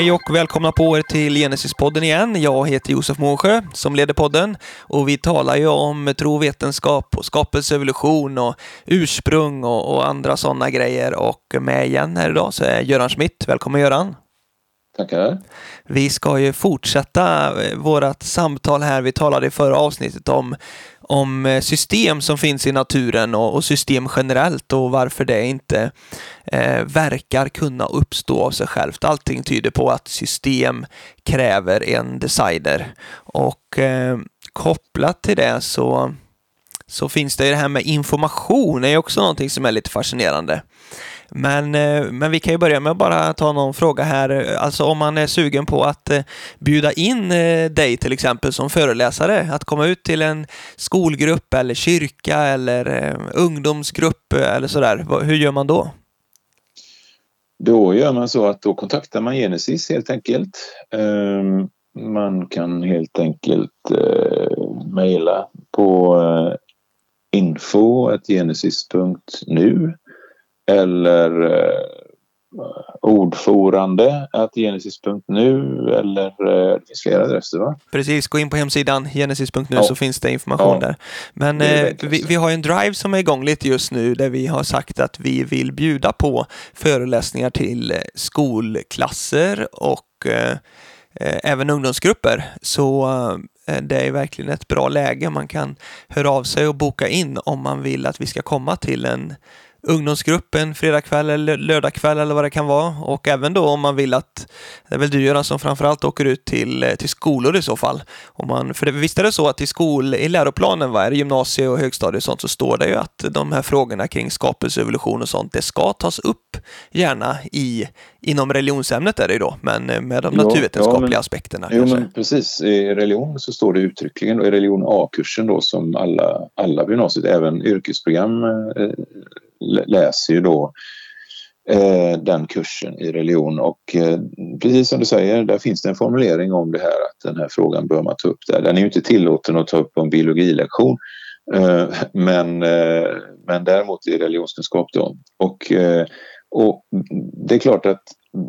Hej och välkomna på er till Genesis-podden igen. Jag heter Josef Månsjö som leder podden och vi talar ju om tro, vetenskap och skapelseevolution och ursprung och, och andra sådana grejer. Och med igen här idag så är Göran Schmidt. Välkommen Göran! Tackar! Vi ska ju fortsätta vårt samtal här. Vi talade i förra avsnittet om om eh, system som finns i naturen och, och system generellt och varför det inte eh, verkar kunna uppstå av sig självt. Allting tyder på att system kräver en designer. och eh, kopplat till det så så finns det ju det här med information, det är också någonting som är lite fascinerande. Men, eh, men vi kan ju börja med att bara ta någon fråga här. Alltså om man är sugen på att eh, bjuda in eh, dig till exempel som föreläsare, att komma ut till en skolgrupp eller kyrka eller ungdomsgrupp eller sådär. Hur gör man då? Då gör man så att då kontaktar man Genesis helt enkelt. Ehm, man kan helt enkelt mejla på info.genesis.nu eller eh, ordförande genesis.nu eller eh, det finns flera adresser va? Precis, gå in på hemsidan genesis.nu ja. så finns det information ja. där. Men eh, vi, vi, har en drive som är igång lite just nu där vi har sagt att vi vill bjuda på föreläsningar till skolklasser och eh, eh även ungdomsgrupper. Så eh, det är verkligen ett bra läge. Man kan höra av sig och boka in om man vill att vi ska komma till en ungdomsgruppen fredagkväll eller lördagkväll eller vad det kan vara. Och även då om man vill att, det är väl du Göran som framförallt åker ut till, till skolor i så fall. Om man, för det, visst är det så att i, skol, i läroplanen, vad är det, gymnasie och högstadie och sånt, så står det ju att de här frågorna kring skapelseevolution och sånt, det ska tas upp gärna i, inom religionsämnet är det ju då, men med de ja, naturvetenskapliga ja, men, aspekterna. Jo, kanske. men precis. I religion så står det uttryckligen, och i religion A-kursen då som alla, alla gymnasiet, även yrkesprogram eh, läser ju då eh, den kursen i religion och eh, precis som du säger, där finns det en formulering om det här att den här frågan bör man ta upp där. Den är ju inte tillåten att ta upp på en biologilektion eh, men, men däremot i religionskunskap då. Och, och det är klart att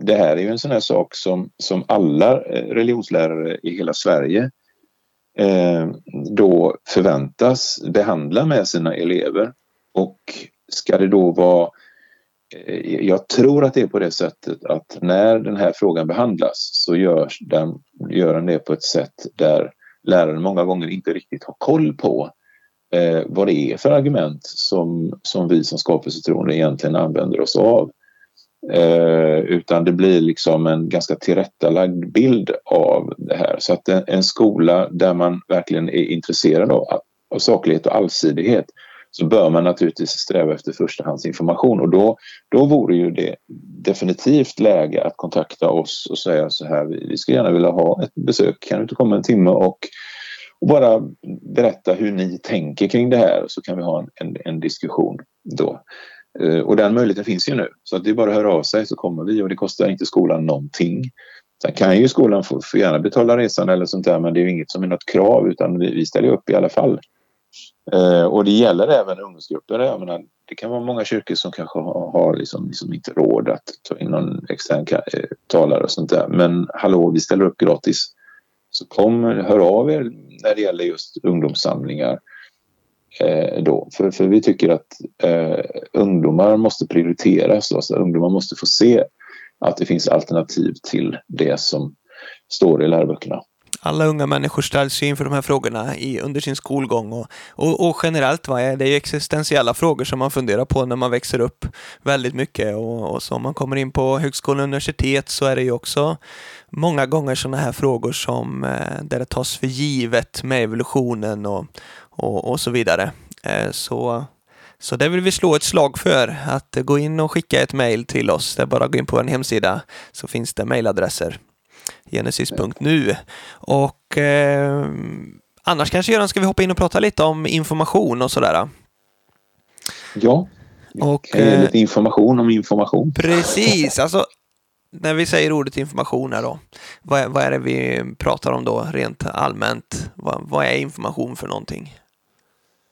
det här är ju en sån här sak som, som alla religionslärare i hela Sverige då förväntas behandla med sina elever. Och ska det då vara eh, jag tror att det är på det sättet att när den här frågan behandlas så görs den, gör den det på ett sätt där läraren många gånger inte riktigt har koll på eh, vad det är för argument som, som vi som skapelsetroende egentligen använder oss av. Eh, utan det blir liksom en ganska tillrättalagd bild av det här. Så att en, en skola där man verkligen är intresserad av, av saklighet och allsidighet så bör man naturligtvis sträva efter förstahandsinformation och då, då vore ju det definitivt läge att kontakta oss och säga så här, vi skulle gärna vilja ha ett besök, kan du inte komma en timme och, och bara berätta hur ni tänker kring det här så kan vi ha en, en, en diskussion då. Eh, och den möjligheten finns ju nu så att det är bara att höra av sig så kommer vi och det kostar inte skolan någonting. Sen kan ju skolan få, få gärna betala resan eller sånt där men det är ju inget som är något krav utan vi, vi ställer upp i alla fall. Eh, och det gäller även ungdomsgrupper. Jag menar, det kan vara många kyrkor som kanske har, har liksom, liksom inte råd att ta in någon extern eh, talare och sånt där. Men hallå, vi ställer upp gratis. Så kom, hör av er när det gäller just ungdomssamlingar. Eh, då. För, för vi tycker att eh, ungdomar måste prioriteras. Alltså, ungdomar måste få se att det finns alternativ till det som står i läroböckerna alla unga människor ställs ju inför de här frågorna i, under sin skolgång och, och, och generellt va, det är ju existentiella frågor som man funderar på när man växer upp väldigt mycket och, och så om man kommer in på högskola och universitet så är det ju också många gånger sådana här frågor som eh, där det tas för givet med evolutionen och, och, och så vidare. Eh, så så det vill vi slå ett slag för, att gå in och skicka ett mejl till oss. Det är bara att gå in på en hemsida så finns det mejladresser genesis.nu. Och eh, annars kanske Göran, ska vi hoppa in och prata lite om information och sådär? Ja, och, eh, lite information om information. Precis, alltså när vi säger ordet information här då, vad är, vad är det vi pratar om då rent allmänt? Vad, vad är information för någonting?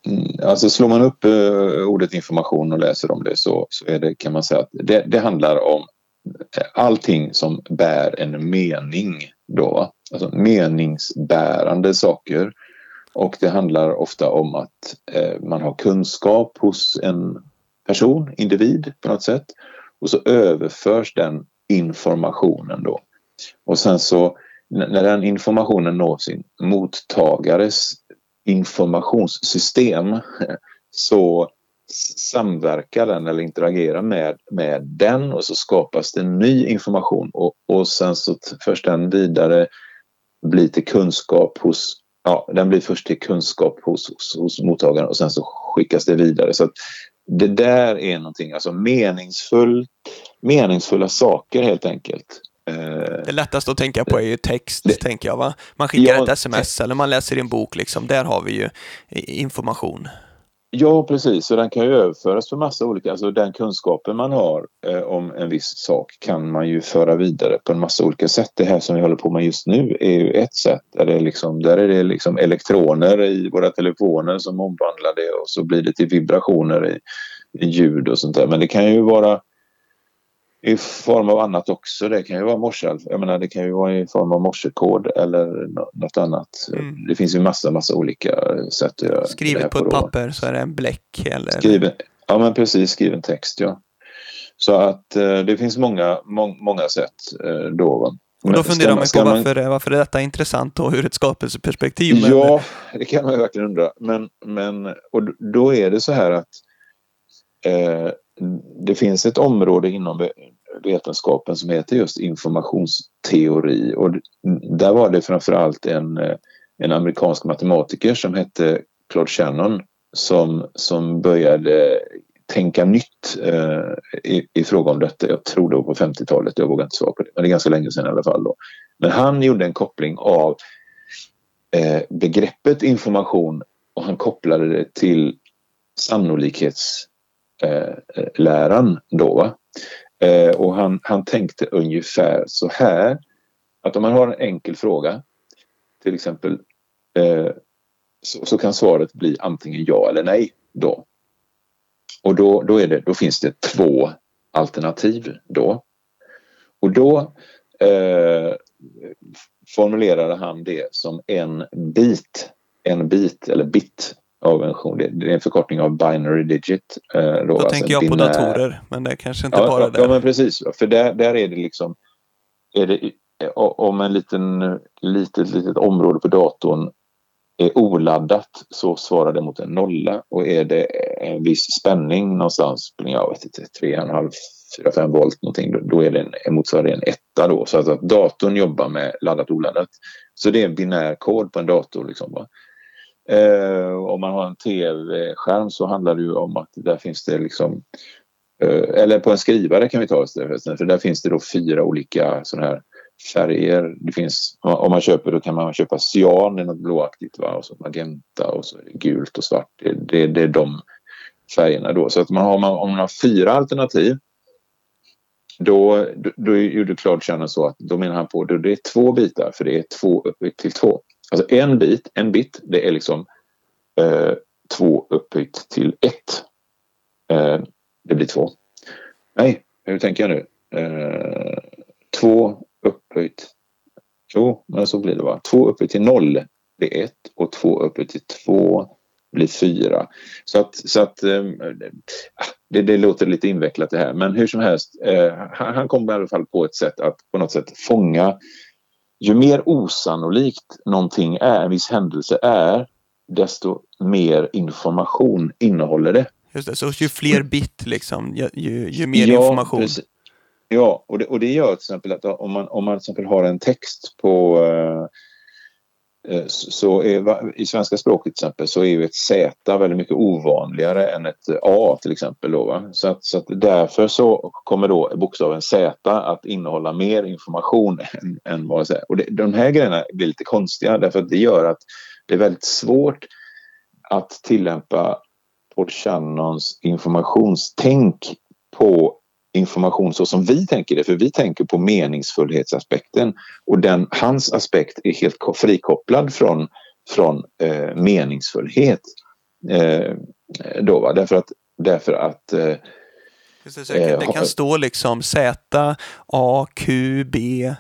Mm, alltså slår man upp uh, ordet information och läser om det så, så är det, kan man säga att det, det handlar om allting som bär en mening då. Alltså meningsbärande saker. Och det handlar ofta om att eh, man har kunskap hos en person, individ på något sätt. Och så överförs den informationen då. Och sen så när den informationen når sin mottagares informationssystem så samverkar den eller interagerar med, med den och så skapas det ny information och, och sen så förs den vidare blir till kunskap hos ja, den blir först till kunskap hos, hos, hos mottagaren och sen så skickas det vidare. Så det där är någonting, alltså meningsfull, meningsfulla saker helt enkelt. Eh, det lättaste att tänka på är ju text, det, tänker jag. Va? Man skickar ja, ett sms eller man läser i en bok. Liksom. Där har vi ju information. Ja, precis. Och den kan ju överföras för massa olika... Alltså den kunskapen man har eh, om en viss sak kan man ju föra vidare på en massa olika sätt. Det här som vi håller på med just nu är ju ett sätt. Där, det liksom, där är det liksom elektroner i våra telefoner som omvandlar det och så blir det till vibrationer i, i ljud och sånt där. Men det kan ju vara i form av annat också. Det kan ju vara morse, jag menar, det kan ju vara i form av morsekod eller något annat. Mm. Det finns ju massa, massa olika sätt att göra Skrivet på, på ett papper så är det en bläck eller? Skriven, ja men precis, skriven text ja. Så att eh, det finns många, må, många sätt eh, då. Och då funderar man på varför, man... varför är detta intressant då ur ett skapelseperspektiv? Ja, det kan man ju verkligen undra. Men, men och då är det så här att Eh, det finns ett område inom vetenskapen som heter just informationsteori och där var det framförallt en, eh, en amerikansk matematiker som hette Claude Shannon som, som började tänka nytt eh, i, i fråga om detta. Jag tror det var på 50-talet, jag vågar inte svara på det, men det är ganska länge sedan i alla fall. Då. Men han gjorde en koppling av eh, begreppet information och han kopplade det till sannolikhets Eh, eh, läran då. Eh, och han, han tänkte ungefär så här att om man har en enkel fråga till exempel eh, så, så, kan svaret bli antingen ja eller nej då. Och då, då, är det, då finns det två alternativ då. Och då eh, formulerade han det som en bit, en bit eller bit av en Det är en förkortning av binary digit. Eh, då, då alltså tänker jag binär... på datorer, men det är kanske inte ja, bara ja, det. Ja, men precis. För där, där är det liksom... Är det, om en liten, litet, litet område på datorn är oladdat så svarar det mot en nolla och är det en viss spänning någonstans, jag vet inte, 3,5 4-5 volt någonting, då är det en, en motsvarande en etta då. Så att, att datorn jobbar med laddat oladdat. Så det är en binär kod på en dator. Liksom, va? Eh, om man har en tv-skärm så handlar det ju om att där finns det liksom eh, eller på en skrivare kan vi ta istället för där finns det då fyra olika sådana här färger. Det finns, om man köper då kan man köpa cyan, det är något blåaktigt va? och så magenta och så är det gult och svart. Det, det, det är de färgerna då. Så att man har, om man har fyra alternativ då, då, då gjorde Claude Shannon så att då menar han på att det är två bitar för det är två upp till två. Alltså en bit, en bit, det är liksom eh, två upphöjt till ett. Eh, det blir två. Nej, hur tänker jag nu? Eh, två upphöjt. Jo, men så blir det va. Två upphöjt till noll blir ett och två upphöjt till två blir fyra. Så att, så att eh, det, det, låter lite invecklat det här men hur som helst. Eh, han, han kom i alla fall på ett sätt att på något sätt fånga ju mer osannolikt någonting är, en viss händelse är, desto mer information innehåller det. Just det, så ju fler bit liksom, ju, ju, ju mer ja, information. Precis. Ja, och det, och det gör till exempel att om man, om man till exempel har en text på Eh, Eh, så är, i svenska språket till exempel så är ju ett Z väldigt mycket ovanligare än ett A till exempel. Då, så, att, så att därför så kommer då bokstaven Z att innehålla mer information än, än vad det är. Och det, de här grejerna blir lite konstiga därför att det gör att det är väldigt svårt att tillämpa Paul Shannons informationstänk på information så som vi tänker det, för vi tänker på meningsfullhetsaspekten och den, hans aspekt är helt frikopplad från, från eh, meningsfullhet. Eh, då, va? Därför att, därför att eh, Det, det kan stå liksom Z, A, Q, B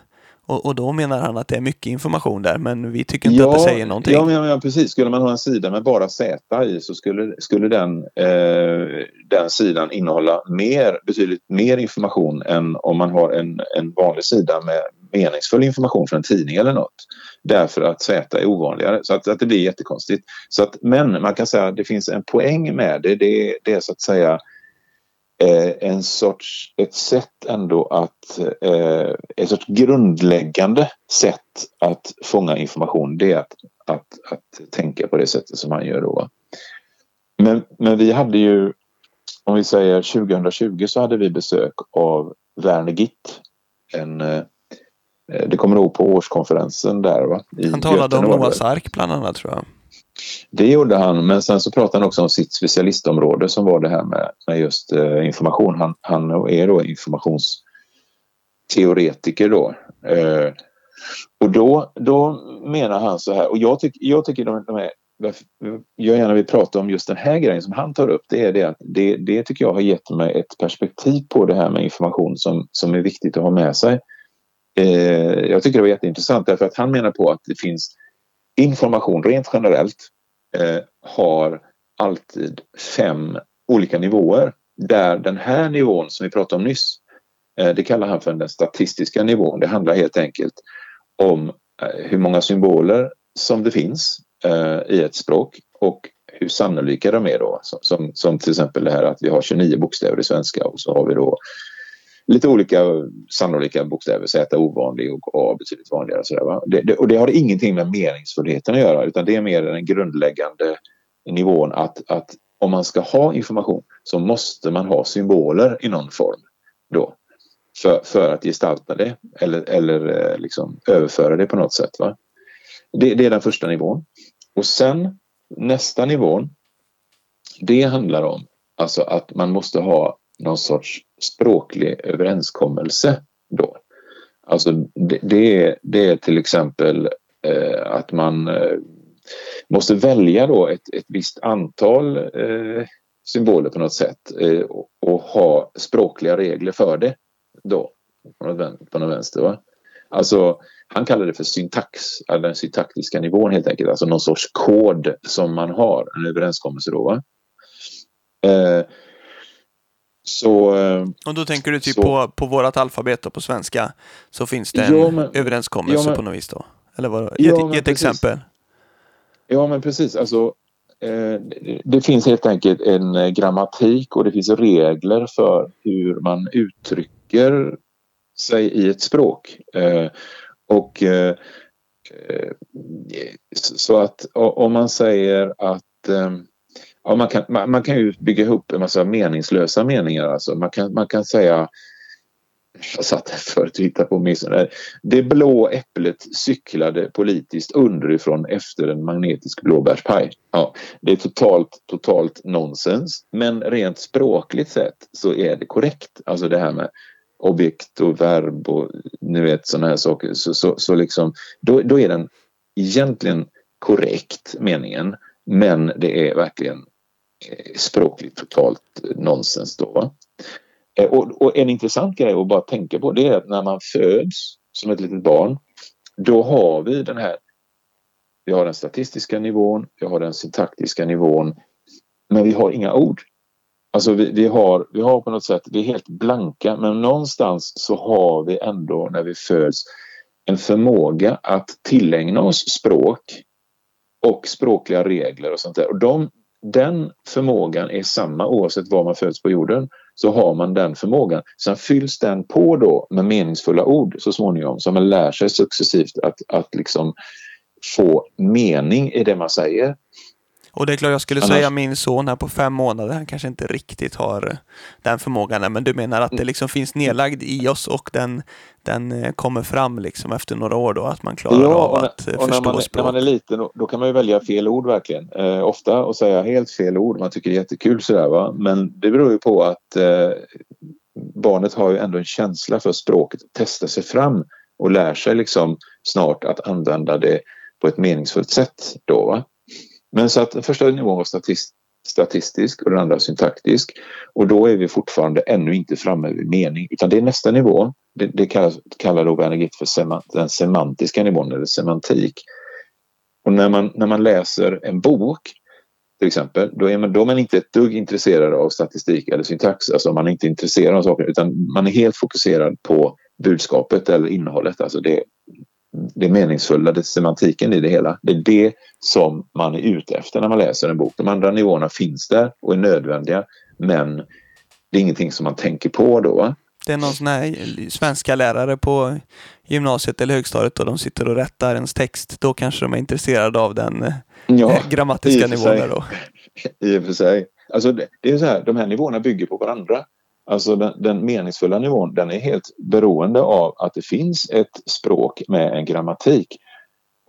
och, och, då menar han att det är mycket information där, men vi tycker inte ja, att det säger någonting. Ja, men, ja, precis. Skulle man ha en sida med bara Z i så skulle, skulle den, eh, den sidan innehålla mer, betydligt mer information än om man har en, en vanlig sida med meningsfull information från en tidning eller något. Därför att Z är ovanligare, så att, att det blir jättekonstigt. Så att, men man kan säga att det finns en poäng med det. Det, det är så att säga eh, en sorts, ett sätt ändå att, eh, ett sorts grundläggande sätt att fånga information det är att, att, att tänka på det sättet som han gör då. Men, men vi hade ju, om vi säger 2020 så hade vi besök av Werner Gitt, en eh, det kommer nog på årskonferensen där va? I han talade om Noahs ark bland annat tror jag. Det gjorde han, men sen så pratade han också om sitt specialistområde som var det här med, med just eh, information. Han, han är då informationsteoretiker då. Eh, och då, då menar han så här, och jag, tyck, jag tycker de, de är jag gärna vill prata om just den här grejen som han tar upp. Det är det att det, det tycker jag har gett mig ett perspektiv på det här med information som, som är viktigt att ha med sig. Eh, jag tycker det var jätteintressant därför att han menar på att det finns information rent generellt eh, har alltid fem olika nivåer. Där den här nivån som vi pratade om nyss, eh, det kallar han för den statistiska nivån. Det handlar helt enkelt om eh, hur många symboler som det finns eh, i ett språk och hur sannolika de är då. Som, som, som, till exempel det här att vi har 29 bokstäver i svenska och så har vi då lite olika sannolika bokstäver. Z ovanlig och A betydligt vanligare. Sådär, va? Det, det, och det har ingenting med meningsfullheten att göra utan det är mer den grundläggande nivån att, att om man ska ha information så måste man ha symboler i någon form då. För, för att gestalta det eller, eller eh, liksom överföra det på något sätt. Va? Det, det är den första nivån. Och sen nästa nivån det handlar om alltså att man måste ha någon sorts språklig överenskommelse då. Alltså det, det, är, det är till exempel eh, att man eh, måste välja då ett, ett visst antal eh, symboler på något sätt eh, och, och, ha språkliga regler för det då på något, på något vänster. Va? Alltså han kallar det för syntax, eller den syntaktiska nivån helt enkelt, alltså någon sorts kod som man har, en överenskommelse då. Va? Eh, så, eh, och då tänker du typ så, på, på vårat alfabet och på svenska så finns det en ja, men, överenskommelse ja, men, på något vis då? Eller vad? Ja, Ge ett exempel. Ja men precis, alltså eh, det finns helt enkelt en eh, grammatik och det finns regler för hur man uttrycker sig i ett språk. Eh, och eh, eh, så att om man säger att Ja, man, kan, man, man, kan ju bygga ihop en massa meningslösa meningar. Alltså. Man, kan, man kan säga jag satt här förut och hittade på missen. Det blå äpplet cyklade politiskt underifrån efter en magnetisk blåbärspaj. Ja, det är totalt, totalt nonsens. Men rent språkligt sett så är det korrekt. Alltså det här med objekt och verb och ni vet sådana här saker. Så, så, så liksom, då, då är den egentligen korrekt meningen. Men det är verkligen språkligt totalt nonsens då. Eh, och, och, en intressant grej att bara tänka på det är att när man föds som ett litet barn då har vi den här vi har den statistiska nivån, vi har den syntaktiska nivån men vi har inga ord. Alltså vi, vi, har, vi har på något sätt, vi är helt blanka men någonstans så har vi ändå när vi föds en förmåga att tillägna oss språk och språkliga regler och sånt där. Och de, den förmågan är samma oavsett var man föds på jorden. Så har man den förmågan. Sen fylls den på då med meningsfulla ord så småningom. Så man lär sig successivt att, att liksom få mening i det man säger. Och det är klart, jag skulle Annars... säga min son här på fem månader, han kanske inte riktigt har den förmågan. Men du menar att det liksom finns nedlagd i oss och den, den eh, kommer fram liksom efter några år då, att man klarar ja, av att och förstå när man, språk? när man är liten, då kan man ju välja fel ord verkligen. Eh, ofta och säga helt fel ord. Man tycker det är jättekul sådär va. Men det beror ju på att eh, barnet har ju ändå en känsla för språket, testar sig fram och lär sig liksom snart att använda det på ett meningsfullt sätt då va. Men så att den första nivån var statist, statistisk och den andra syntaktisk. Och då är vi fortfarande ännu inte framme vid mening utan det är nästa nivå. Det, det kallas, kallar då Werner för sema, den semantiska nivån eller semantik. Och när man, när man läser en bok till exempel, då är, man, då är man inte ett dugg intresserad av statistik eller syntax. Alltså man är inte intresserad av saker utan man är helt fokuserad på budskapet eller innehållet. Alltså det, det meningsfulla, det semantiken i det hela. Det är det som man är ute efter när man läser en bok. De andra nivåerna finns där och är nödvändiga men det är ingenting som man tänker på då. Det är någon sån här svenska lärare på gymnasiet eller högstadiet och de sitter och rättar ens text. Då kanske de är intresserade av den eh, ja, grammatiska nivån. Där då. I och för sig. Alltså det, det är så här, de här nivåerna bygger på varandra. Alltså den, den, meningsfulla nivån den är helt beroende av att det finns ett språk med en grammatik.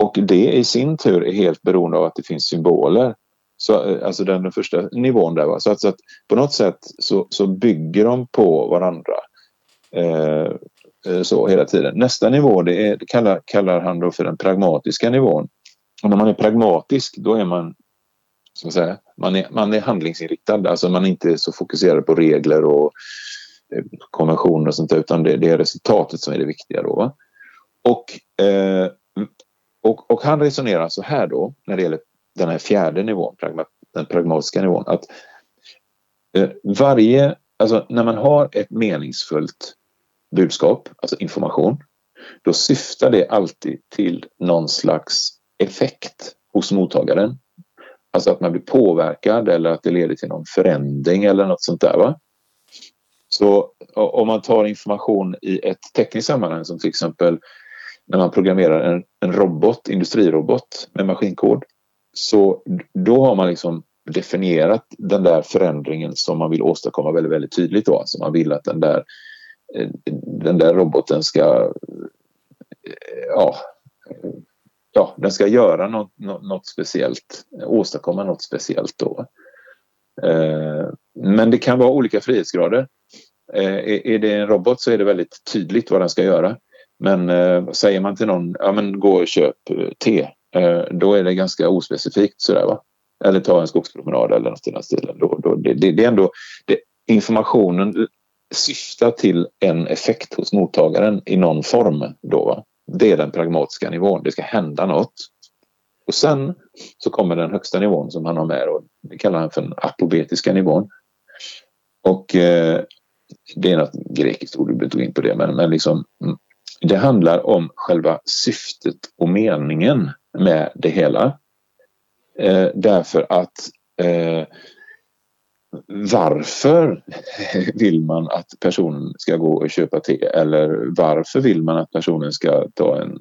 Och det i sin tur är helt beroende av att det finns symboler. Så, eh, alltså den, den första nivån där. Va? Så, att, så att på något sätt så, så bygger de på varandra. Eh, eh, så hela tiden. Nästa nivå det, är, det kallar, kallar han då för den pragmatiska nivån. Och när man är pragmatisk då är man så säga, man är, man är handlingsinriktad, alltså man är inte så fokuserad på regler och eh, konventioner och sånt utan det, det, är resultatet som är det viktiga då. Va? Och, eh, och, och han resonerar så här då när det gäller den här fjärde nivån, den pragmatiska nivån, att eh, varje, alltså när man har ett meningsfullt budskap, alltså information, då syftar det alltid till någon slags effekt hos mottagaren. Alltså att man blir påverkad eller att det leder till någon förändring eller något sånt där. Va? Så om man tar information i ett tekniskt sammanhang som till exempel när man programmerar en, en robot, industrirobot med maskinkod. Så då har man liksom definierat den där förändringen som man vill åstadkomma väldigt, väldigt tydligt. Då. Alltså man vill att den där, eh, den där roboten ska eh, ja, ja, den ska göra något, något, speciellt, åstadkomma något speciellt då. Eh, men det kan vara olika frihetsgrader. Eh, är det en robot så är det väldigt tydligt vad den ska göra. Men eh, säger man till någon, ja men gå och köp te, då är det ganska ospecifikt sådär va. Eller ta en skogspromenad eller något i den stilen. Då, då, det, det, det är ändå, det, informationen syftar till en effekt hos mottagaren i någon form då va. Det är den pragmatiska nivån. Det ska hända något. Och sen så kommer den högsta nivån som han har med och det kallar han för den apobetiska nivån. Och eh, det är något grekiskt ord, du behöver gå in på det, men, men liksom, mm, det handlar om själva syftet och meningen med det hela. Eh, därför att eh, varför vill man att personen ska gå och köpa te eller varför vill man att personen ska ta en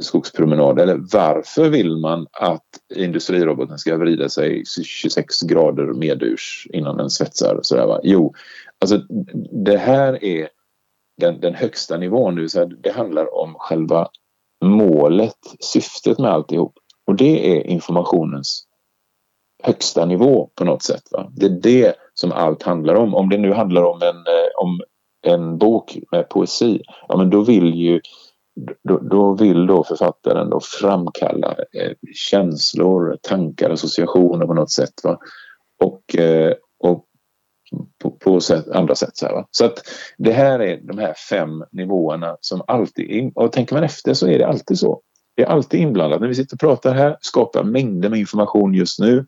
skogspromenad eller varför vill man att industriroboten ska vrida sig 26 grader medurs innan den svetsar? Så där, va? Jo, alltså det här är den, den högsta nivån, det, säga, det handlar om själva målet, syftet med alltihop. Och det är informationens högsta nivå på något sätt. Va? Det är det som allt handlar om. Om det nu handlar om en, eh, om en bok med poesi, ja men då vill ju då, då vill då författaren då framkalla eh, känslor, tankar, associationer på något sätt. Va? Och, eh, och på, på sätt, andra sätt. Så, här, va? så att det här är de här fem nivåerna som alltid, och tänker man efter så är det alltid så. Det är alltid inblandat. När vi sitter och pratar här, skapar mängder med information just nu.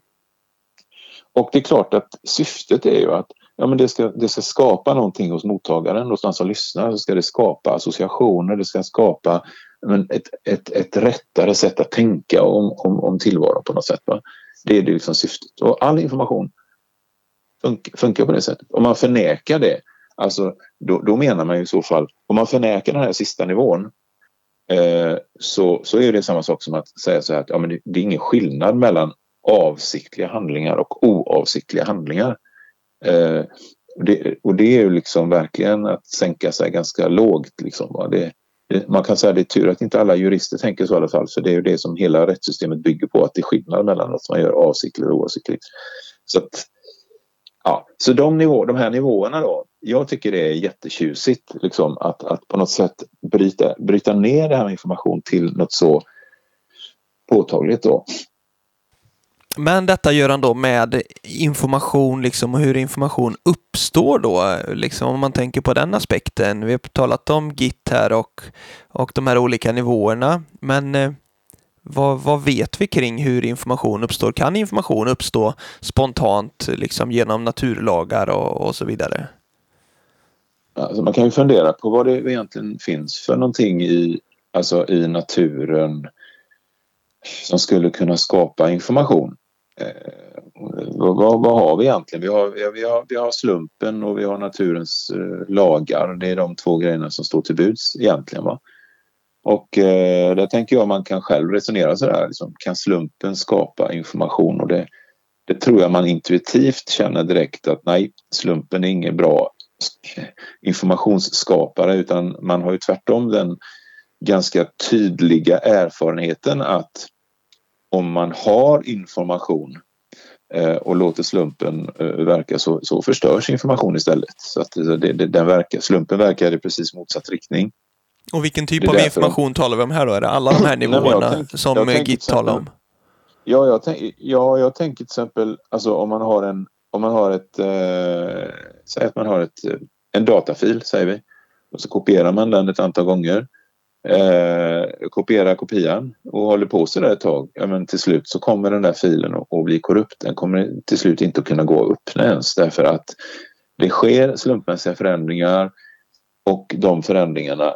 Och det är klart att syftet är ju att ja, men det, ska, det ska skapa någonting hos mottagaren, hos den som lyssnar. Så ska det skapa associationer, det ska skapa men, ett, ett, ett rättare sätt att tänka om, om, om tillvaron på något sätt. Va? Det är det liksom syftet. Och all information funkar, funkar på det sättet. Om man förnekar det, alltså, då, då menar man ju i så fall, om man förnekar den här sista nivån eh, så, så är det samma sak som att säga så här att ja, men det, det är ingen skillnad mellan avsiktliga handlingar och oavsiktliga handlingar. Eh, och, det, och det är ju liksom verkligen att sänka sig ganska lågt. Liksom, det, det, man kan säga att det är tur att inte alla jurister tänker så i alla fall för det är ju det som hela rättssystemet bygger på att det är skillnad mellan att man gör avsiktligt och oavsiktligt. Så, att, ja, så de, nivå, de här nivåerna då, jag tycker det är jättetjusigt liksom, att, att på något sätt bryta, bryta ner det här med information till något så påtagligt då. Men detta gör han då med information liksom och hur information uppstår då, liksom om man tänker på den aspekten. Vi har talat om Git här och, och de här olika nivåerna, men eh, vad, vad, vet vi kring hur information uppstår? Kan information uppstå spontant liksom genom naturlagar och, och så vidare? Alltså man kan ju fundera på vad det egentligen finns för någonting i, alltså i naturen som skulle kunna skapa information. Eh, vad, vad, har vi egentligen? Vi har, vi, har, vi har slumpen och vi har naturens eh, lagar. Det är de två grejerna som står till buds egentligen. Va? Och eh, där tänker jag man kan själv resonera sådär. Liksom, kan slumpen skapa information? Och det, det tror jag man intuitivt känner direkt att nej, slumpen är ingen bra informationsskapare utan man har ju tvärtom den ganska tydliga erfarenheten att om man har information eh, och låter slumpen eh, verka så, så förstörs information istället. Så att det, det, den verkar, slumpen verkar i precis motsatt riktning. Och vilken typ av information de... talar vi om här då? Är det alla de här nivåerna tänk, som Git talar om? Ja, jag, tänk, ja, jag tänker till exempel alltså om man har en om man har ett, eh, säg att man har ett, en datafil säger vi och så kopierar man den ett antal gånger eh, kopierar kopian och håller på så där ett tag. Ja, men till slut så kommer den där filen att bli korrupt. Den kommer till slut inte att kunna gå att öppna ens därför att det sker slumpmässiga förändringar och de förändringarna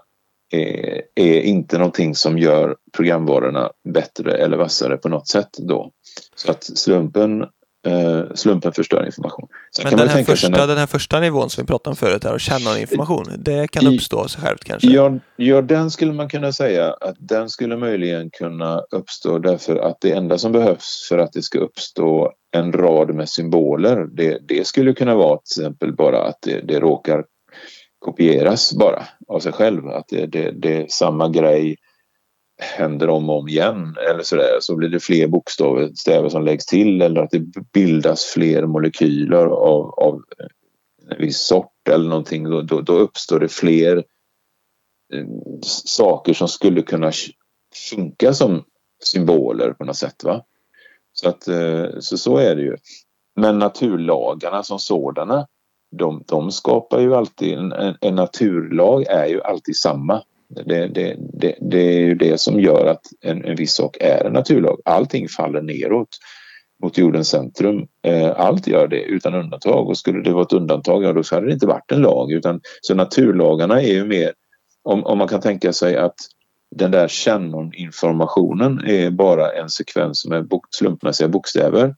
är, är inte någonting som gör programvarorna bättre eller vassare på något sätt då. Så att slumpen Uh, slumpen förstör information. Sen Men den här, första, att, den här första nivån som vi pratade om förut, här, att känna information, det kan uppstå av sig självt kanske? Ja, ja, den skulle man kunna säga att den skulle möjligen kunna uppstå därför att det enda som behövs för att det ska uppstå en rad med symboler, det, det skulle kunna vara till exempel bara att det, det råkar kopieras bara av sig själv. Att det, det, det är samma grej händer om och om igen eller sådär så blir det fler bokstäver som läggs till eller att det bildas fler molekyler av, av en viss sort eller någonting. Då, då, då uppstår det fler eh, saker som skulle kunna funka som symboler på något sätt. Va? Så, att, eh, så, så är det ju. Men naturlagarna som sådana de, de skapar ju alltid, en, en naturlag är ju alltid samma. Det, det, det, det, är ju det som gör att en, en viss sak är en naturlag. Allting faller neråt mot jordens centrum. Eh, allt gör det utan undantag och skulle det vara ett undantag, ja då hade det inte varit en lag. Utan, så naturlagarna är ju mer, om, om man kan tänka sig att den där kännoninformationen är bara en sekvens med bok, slumpmässiga bokstäver.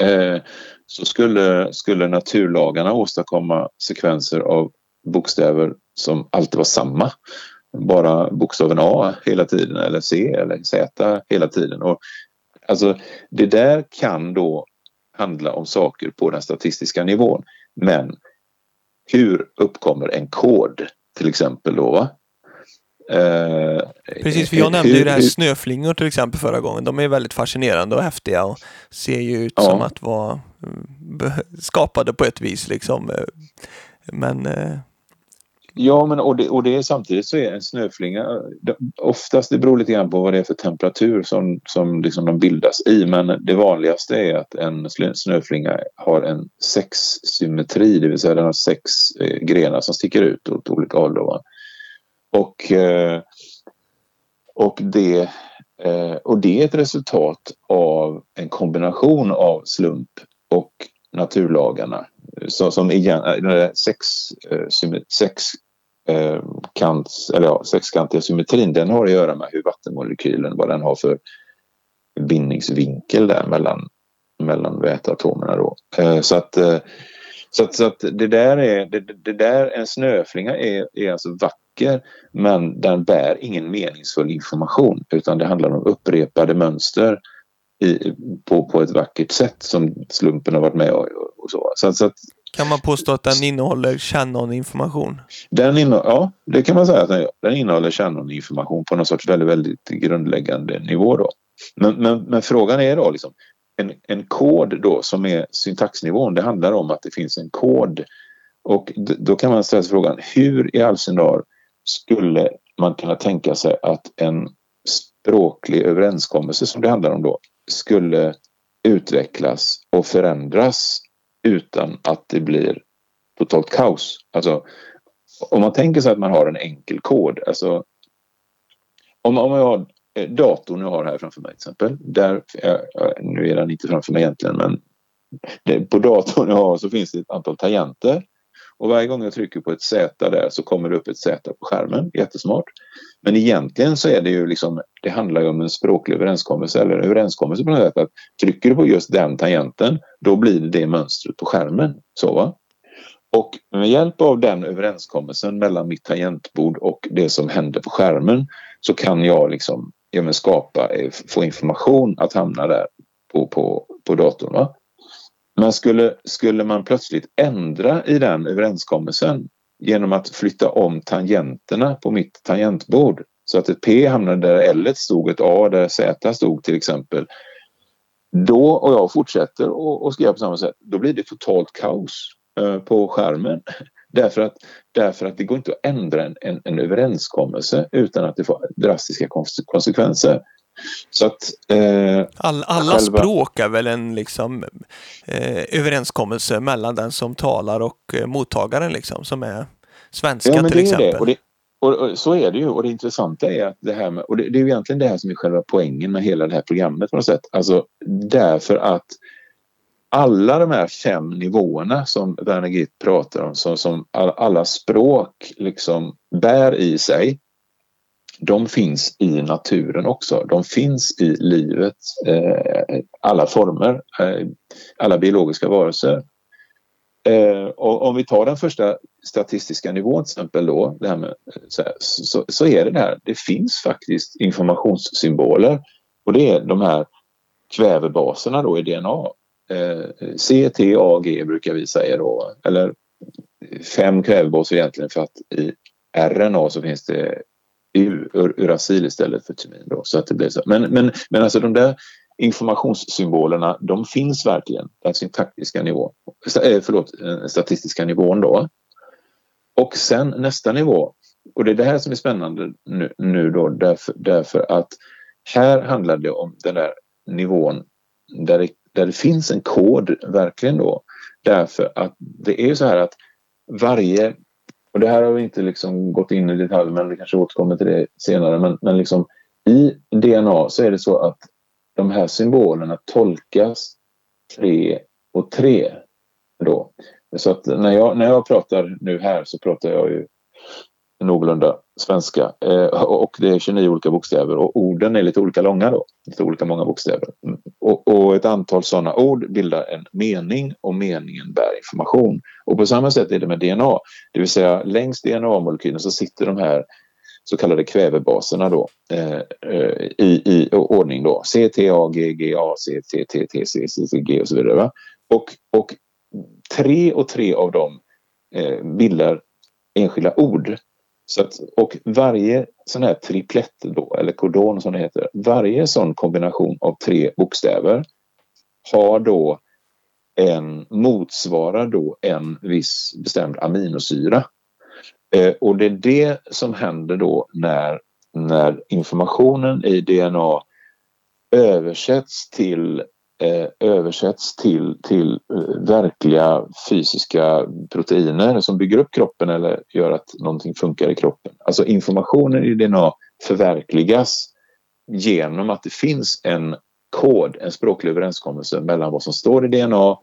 Eh, så skulle, skulle naturlagarna åstadkomma sekvenser av bokstäver som alltid var samma. Bara bokstaven A hela tiden eller C eller Z hela tiden. Och alltså, det där kan då handla om saker på den statistiska nivån. Men hur uppkommer en kod till exempel då? Va? Eh, Precis, för jag nämnde hur, ju det här snöflingor till exempel förra gången. De är väldigt fascinerande och häftiga och ser ju ut ja. som att vara eh, skapade på ett vis liksom. Men eh, Ja, men och det, och det är samtidigt så är en snöflinga oftast det beror lite grann på vad det är för temperatur som, som liksom de bildas i. Men det vanligaste är att en snöflinga har en sexsymmetri, det vill säga den har sex eh, grenar som sticker ut åt olika håll. Då, och, eh, och, det, eh, och det är ett resultat av en kombination av slump och naturlagarna. Så, som igen, eh, sex, eh, sex eh, kants, eller ja, sexkantiga symmetrin den har att göra med hur vattenmolekylen, vad den har för bindningsvinkel där mellan, mellan väteatomerna. Då. Eh, så, att, eh, så, att, så att det där är, det, det där, en snöflinga är, är alltså vacker men den bär ingen meningsfull information utan det handlar om upprepade mönster i, på, på ett vackert sätt som slumpen har varit med och, och så. Så, så att, kan man påstå att den innehåller kärnoninformation? Den inno ja, det kan man säga att den gör. Den innehåller kärnoninformation på någon sorts väldigt, väldigt grundläggande nivå. Då. Men, men, men frågan är då liksom, en, en kod då som är syntaxnivån, det handlar om att det finns en kod. Och då kan man ställa sig frågan, hur i all sin dar skulle man kunna tänka sig att en språklig överenskommelse som det handlar om då skulle utvecklas och förändras utan att det blir totalt kaos. Alltså, om man tänker sig att man har en enkel kod, alltså om, om jag har eh, datorn jag har här framför mig till exempel, där, eh, nu är den inte framför mig egentligen men det, på datorn jag har så finns det ett antal tangenter och varje gång jag trycker på ett Z där så kommer det upp ett Z på skärmen. Jättesmart. Men egentligen så är det ju liksom, det handlar ju om en språklig överenskommelse eller en överenskommelse på något sätt att trycker du på just den tangenten då blir det det mönstret på skärmen. Så va? Och med hjälp av den överenskommelsen mellan mitt tangentbord och det som händer på skärmen så kan jag liksom ja, skapa, eh, få information att hamna där på, på, på datorn. Va? Men skulle, skulle man plötsligt ändra i den överenskommelsen genom att flytta om tangenterna på mitt tangentbord så att ett P hamnade där L stod, ett A där Z stod till exempel. Då, och jag fortsätter och, skriva på samma sätt, då blir det totalt kaos eh, på skärmen. Därför att, därför att det går inte att ändra en, en, en överenskommelse utan att det får drastiska konsekvenser. Så att, eh, All, alla själva... språk är väl en liksom, eh, överenskommelse mellan den som talar och eh, mottagaren liksom, som är svenska ja, till exempel. Det. Och, det, och, och, så är det ju och det intressanta är att det här med, och det, det är ju egentligen det här som är själva poängen med hela det här programmet på något sätt. Alltså därför att alla de här fem nivåerna som Werner Gitt pratar om, som, som alla språk liksom bär i sig, de finns i naturen också. De finns i livet, eh, alla former, eh, alla biologiska varelser. Eh, och om vi tar den första statistiska nivån till exempel då, det här med, eh, så, här, så, så, är det där, det finns faktiskt informationssymboler och det är de här kvävebaserna då i DNA. Eh, C, T, A, G brukar vi säga då, eller fem kvävebaser egentligen för att i RNA så finns det ur, uracil istället för tymin. Då, så att det blir så. Men, men, men alltså de där informationssymbolerna, de finns verkligen på syntaktiska nivå, eh, förlåt, eh, statistiska nivån då. Och sen nästa nivå, och det är det här som är spännande nu, nu då därför, därför att här handlar det om den där nivån där det, där det finns en kod verkligen då. Därför att det är ju så här att varje och det här har vi inte liksom gått in i detalj men vi kanske återkommer till det senare. Men, men liksom, i DNA så är det så att de här symbolerna tolkas tre och tre. Då. Så att när jag, när jag pratar nu här så pratar jag ju någorlunda svenska. Eh, och det är 29 olika bokstäver och orden är lite olika långa då. Lite olika många bokstäver. Mm. Och, och ett antal sådana ord bildar en mening och meningen bär information. Och på samma sätt är det med DNA. Det vill säga längs DNA-molekylen så sitter de här så kallade kvävebaserna då eh, eh i, i ordning då. C, T, A, G, G, A, C, T, T, T, C, C, C, G och så vidare. Va? Och, och tre och tre av dem eh, bildar enskilda ord så att, och varje sån här triplett då, eller kodon som det heter, varje sån kombination av tre bokstäver har då en, motsvarar då en viss bestämd aminosyra. Eh, och det är det som händer då när, när informationen i DNA översätts till översätts till, till eh, verkliga fysiska proteiner som bygger upp kroppen eller gör att någonting funkar i kroppen. Alltså informationen i DNA förverkligas genom att det finns en kod, en språklig överenskommelse mellan vad som står i DNA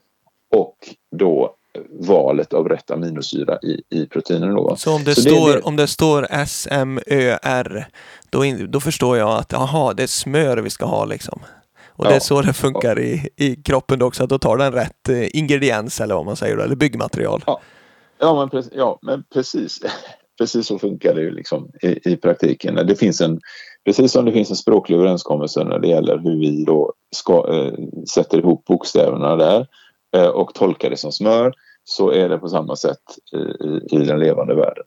och då valet av rätt aminosyra i, i proteinerna. Då. Så om det, Så står, det, om det står SMÖR, då, då förstår jag att aha, det är smör vi ska ha liksom? Och ja. det är så det funkar i, i kroppen också, att då tar den rätt eh, ingrediens eller vad man säger, eller byggmaterial. Ja, ja, men, precis, ja men precis. precis så funkar det ju liksom i, i praktiken. Det finns en, precis som det finns en språklig överenskommelse när det gäller hur vi då ska, äh, sätter ihop bokstäverna där äh, och tolkar det som smör så är det på samma sätt i, i den levande världen.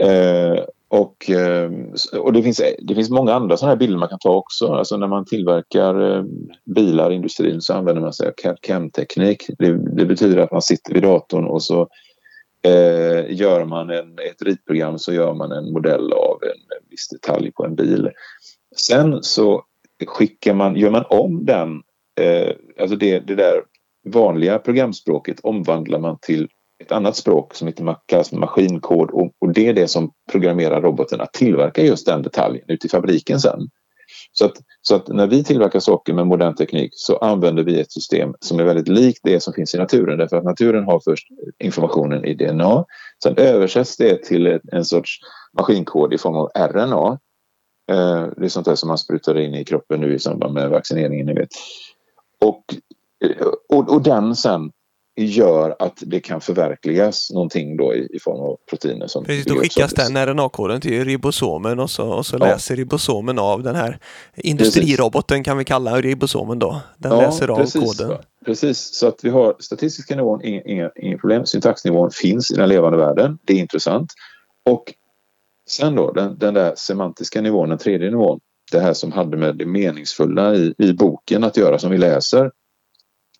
Eh, och, ehm, och det, finns, det finns många andra sådana här bilder man kan ta också. Alltså när man tillverkar ehm, bilar i industrin så använder man sig av CAM-teknik. Det, det, betyder att man sitter vid datorn och så eh, gör man en, ett ritprogram så gör man en modell av en, en viss detalj på en bil. Sen så skickar man, gör man om den eh, alltså det, det där vanliga programspråket omvandlar man till ett annat språk som heter, kallas maskinkod och, och det är det som programmerar roboten att tillverka just den detaljen ute i fabriken sen. Så att, så att när vi tillverkar saker med modern teknik så använder vi ett system som är väldigt likt det som finns i naturen därför att naturen har först informationen i DNA. Sen översätts det till en sorts maskinkod i form av RNA. Eh, det är sånt där som man sprutar in i kroppen nu i samband med vaccineringen. Ni vet. Och, eh, och, och den sen gör att det kan förverkligas någonting då i, i form av proteiner. Som Precis, då skickas den RNA-koden till ribosomen och så, och så ja. läser ribosomen av den här industriroboten precis. kan vi kalla ribosomen då. Den ja, läser av precis, koden. Precis, så att vi har statistiska nivån, inga, inga, inga problem. Syntaxnivån finns i den levande världen, det är intressant. Och sen då den, den där semantiska nivån, den tredje nivån, det här som hade med det meningsfulla i, i boken att göra som vi läser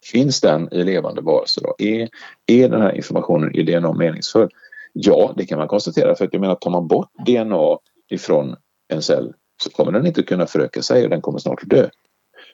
Finns den i levande varelser då? Är, är den här informationen i DNA meningsfull? Ja, det kan man konstatera för att jag menar tar man bort DNA ifrån en cell så kommer den inte kunna föröka sig och den kommer snart dö.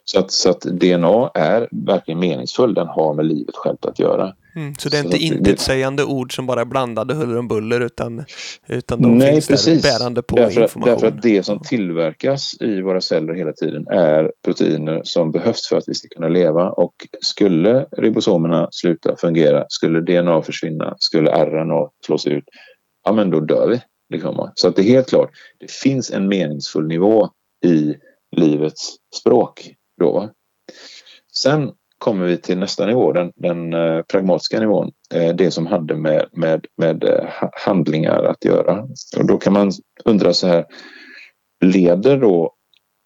Så att, så att DNA är verkligen meningsfull, den har med livet självt att göra. Mm, så det är inte intetsägande ord som bara är blandade huller om buller utan, utan de Nej, finns precis. där bärande på därför, information. Därför att det som tillverkas i våra celler hela tiden är proteiner som behövs för att vi ska kunna leva och skulle ribosomerna sluta fungera, skulle DNA försvinna, skulle RNA slås ut, ja men då dör vi. Liksom. Så att det är helt klart, det finns en meningsfull nivå i livets språk. Då. Sen kommer vi till nästa nivå, den, den eh, pragmatiska nivån. Eh, det som hade med, med, med eh, handlingar att göra. Och då kan man undra så här, leder då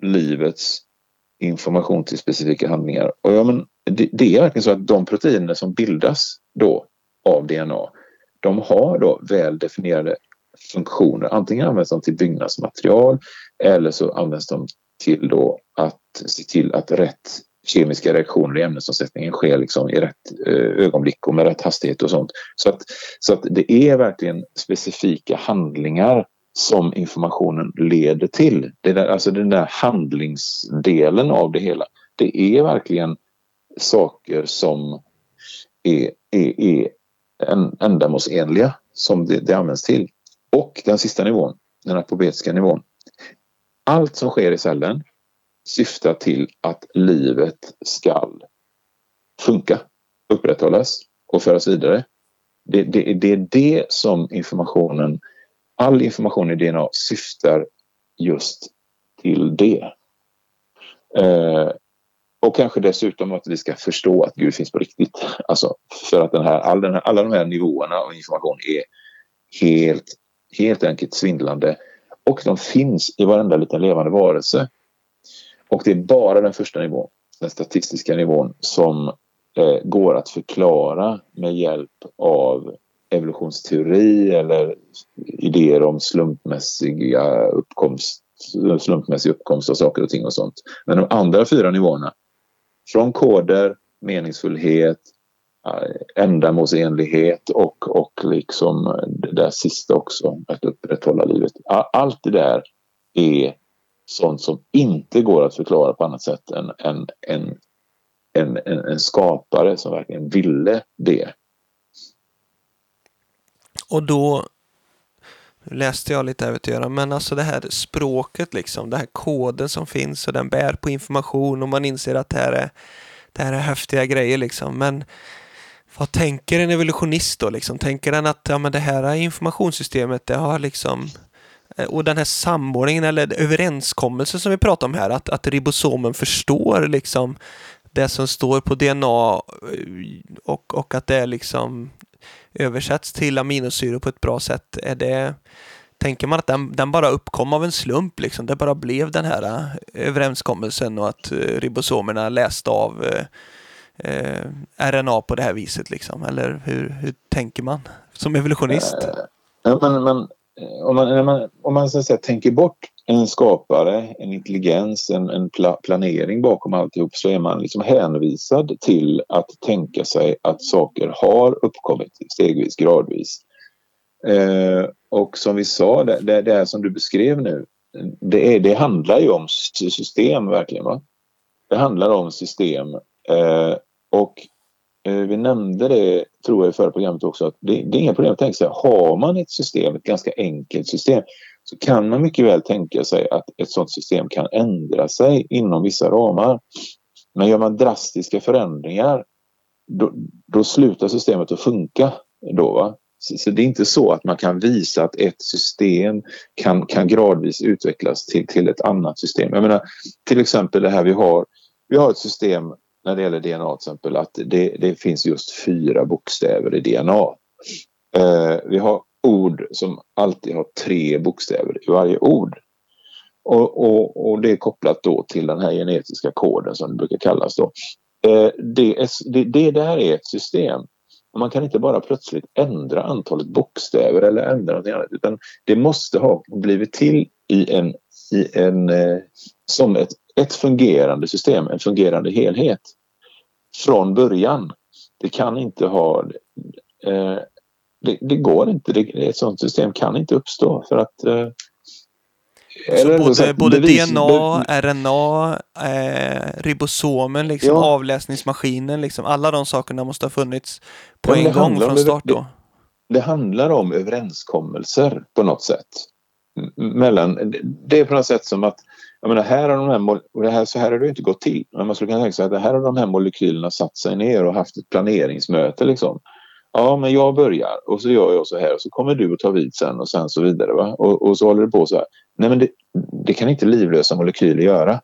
livets information till specifika handlingar? Och ja, men det, det är verkligen så att de proteiner som bildas då av DNA, de har då väl definierade funktioner. Antingen används de till byggnadsmaterial eller så används de till då att se till att rätt kemiska reaktioner i ämnesomsättningen sker liksom i rätt eh, ögonblick och med rätt hastighet och sånt. Så att, så att det är verkligen specifika handlingar som informationen leder till. Det där, alltså den där handlingsdelen av det hela. Det är verkligen saker som är, är, är ändamålsenliga som det, det används till. Och den sista nivån, den apobetiska nivån. Allt som sker i cellen syftar till att livet ska funka, upprätthållas och föras vidare. Det, det, det, är det som informationen, all information i DNA syftar just till det. Eh, och kanske dessutom att vi ska förstå att Gud finns på riktigt. Alltså för att den här, all den här, alla de här nivåerna av information är helt, helt enkelt svindlande. Och de finns i varenda liten levande varelse. Och det är bara den första nivån, den statistiska nivån, som eh, går att förklara med hjälp av evolutionsteori eller idéer om slumpmässiga uppkomst, slumpmässig uppkomst av saker och ting och sånt. Men de andra fyra nivåerna, från koder, meningsfullhet, eh, ändamålsenlighet och, och liksom det där sista också, att upprätthålla livet. Allt det där är sånt som inte går att förklara på annat sätt än en, en, en, en, en skapare som verkligen ville det. Och då läste jag lite här vet du, men alltså det här språket liksom, den här koden som finns och den bär på information och man inser att det här är, det här är häftiga grejer liksom. Men vad tänker en evolutionist då liksom? Tänker den att ja, men det här informationssystemet det har liksom Eh, och den här samordningen eller överenskommelsen som vi pratar om här, att, att ribosomen förstår liksom det som står på DNA eh, och, och att det liksom översätts till aminosyror på ett bra sätt. Är det, tänker man att den, den bara uppkom av en slump liksom? Det bara blev den här eh, överenskommelsen och att ribosomerna läste av eh, RNA på det här viset liksom? Eller hur, hur tänker man som evolutionist? Ja, men, men Eh, om man, man, om man så att säga, tänker bort en skapare, en intelligens, en, en pla planering bakom alltihop så är man liksom hänvisad till att tänka sig att saker har uppkommit stegvis, gradvis. Eh, och som vi sa, det, det, det här som du beskrev nu, det, är, det handlar ju om system verkligen. Va? Det handlar om system Eh, och Eh, vi nämnde det, tror jag, i förra programmet också, att det, det är inga problem att tänka sig, har man ett system, ett ganska enkelt system, så kan man mycket väl tänka sig att ett sådant system kan ändra sig inom vissa ramar. Men gör man drastiska förändringar då, då slutar systemet att funka. Då, va? Så, så, det är inte så att man kan visa att ett system kan, kan gradvis utvecklas till, till ett annat system. Jag menar, till exempel det här vi har. Vi har ett system när det gäller DNA till exempel att det, det finns just fyra bokstäver i DNA. Eh, vi har ord som alltid har tre bokstäver i varje ord. Och, och, och, det är kopplat då till den här genetiska koden som det brukar kallas då. Eh, det, det, det där är ett system. Man kan inte bara plötsligt ändra antalet bokstäver eller ändra något annat utan det måste ha blivit till i en, i en, eh, som ett, ett fungerande system, en fungerande helhet från början. Det kan inte ha eh, det, det, går inte. Det, ett sådant system kan inte uppstå för att eh, så både, så både bevis, DNA, RNA, eh, ribosomen, liksom, ja. avläsningsmaskinen, liksom, alla de sakerna måste ha funnits på ja, en gång från start då. Det, det, handlar om överenskommelser på något sätt. Mellan, det är på något sätt som att jag menar, här har de här, och det här, så här har det inte gått till. Men man skulle kunna tänka sig att här har de här molekylerna satt sig ner och haft ett planeringsmöte. Liksom. Ja, men jag börjar och så gör jag så här och så kommer du att ta vid sen och sen så vidare. Va? Och, och så håller det på så här. Nej, men det, det kan inte livlösa molekyler göra.